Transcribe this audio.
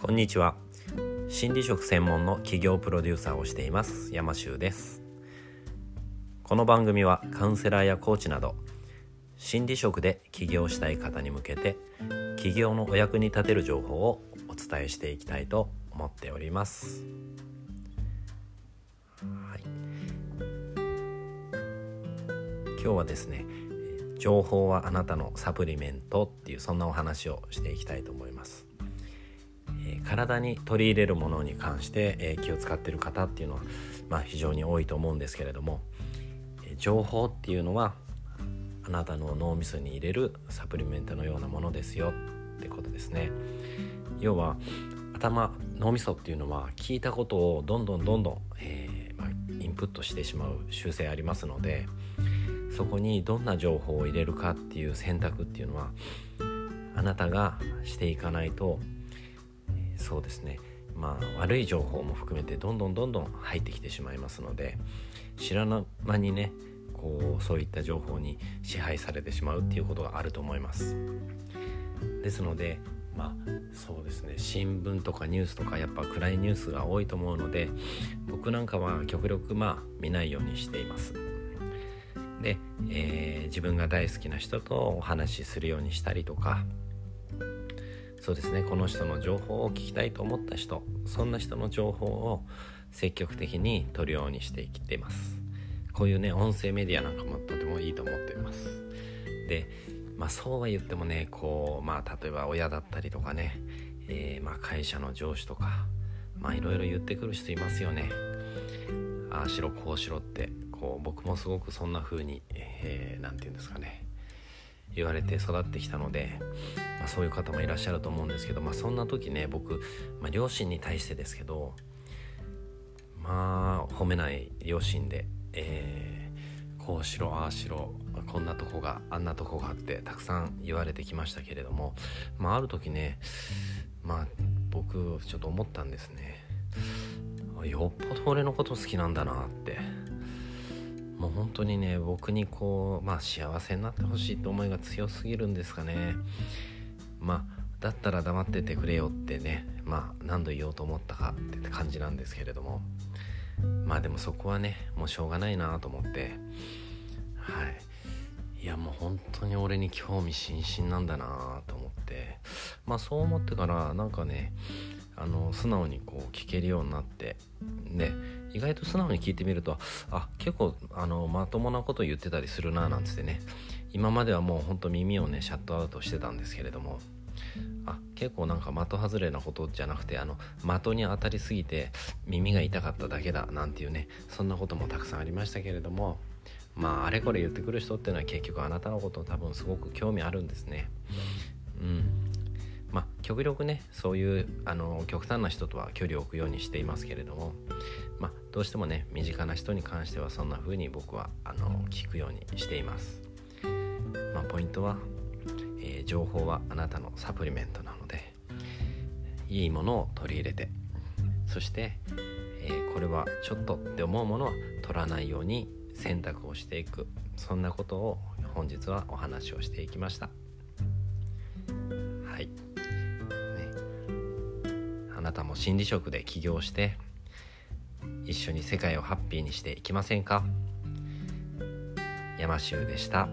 こんにちは。心理職専門の企業プロデューサーをしています。山修です。この番組はカウンセラーやコーチなど心理職で起業したい方に向けて起業のお役に立てる情報をお伝えしていきたいと思っております。はい。今日はですね情報はあなたのサプリメントっていうそんなお話をしていきたいと思います、体に取り入れるものに関して、え、気を使ってる方っていうのは、まあ、非常に多いと思うんですけれども、え、情報っていうのはあなたの脳みそに入れるサプリメントのようなものですよってことですね。要は頭脳みそっていうのは聞いたことをどんどんどんどん、えーまあ、インプットしてしまう習性ありますのでそこにどんな情報を入れるかっていう選択っていうのはあなたがしていかないとそうですね。まあ悪い情報も含めてどんどんどんどん入ってきてしまいますので知らぬ間にねこうそういった情報に支配されてしまうっていうことがあると思います。ですのでまあそうですね。新聞とかニュースとかやっぱ暗いニュースが多いと思うので僕なんかは極力まあ見ないようにしています。で、えー、自分が大好きな人とお話しするようにしたりとかそうですね。この人の情報を聞きたいと思った人そんな人の情報を積極的に取るようにしてきています。こういうね音声メディアなんかもとてもいいと思っています。でまあそうは言ってもねこうまあ例えば親だったりとかね、えー、まあ会社の上司とかまあいろいろ言ってくる人いますよね。ああしろこうしろってこう僕もすごくそんな風に何、えー、て言うんですかね。言われて育ってきたので、まあ、そういう方もいらっしゃると思うんですけど、まあ、そんな時ね僕、まあ、両親に対してですけどまあ褒めない両親で、えー、こうしろああしろこんなとこがあんなとこがあってたくさん言われてきましたけれども、まあ、ある時ねまあ僕ちょっと思ったんですね。よっぽど俺のこと好きなんだなって。もう本当にね僕にこうまあ幸せになってほしいって思いが強すぎるんですかね。まあだったら黙っててくれよってねまあ何度言おうと思ったかって感じなんですけれども。まあでもそこはねもうしょうがないなと思って。はい。いやもう本当に俺に興味津々なんだなと思って。まあそう思ってからなんかねあの素直にこう聞けるようになってで意外と素直に聞いてみるとあ結構あのまともなこと言ってたりするななんつってね。今まではもうほんと耳をねシャットアウトしてたんですけれども。あ結構なんか的外れなことじゃなくてあの的に当たりすぎて耳が痛かっただけだなんていうねそんなこともたくさんありましたけれども。まああれこれ言ってくる人っていうのは結局あなたのこと多分すごく興味あるんですね。うん。まあ極力ねそういうあの極端な人とは距離を置くようにしていますけれども、まあ、どうしてもね身近な人に関してはそんな風に僕はあの聞くようにしています、まあ、ポイントは、えー、情報はあなたのサプリメントなのでいいものを取り入れてそして、えー、これはちょっとって思うものは取らないように選択をしていく。そんなことを本日はお話をしていきました。あなたも心理職で起業して一緒に世界をハッピーにしていきませんか？山州でした。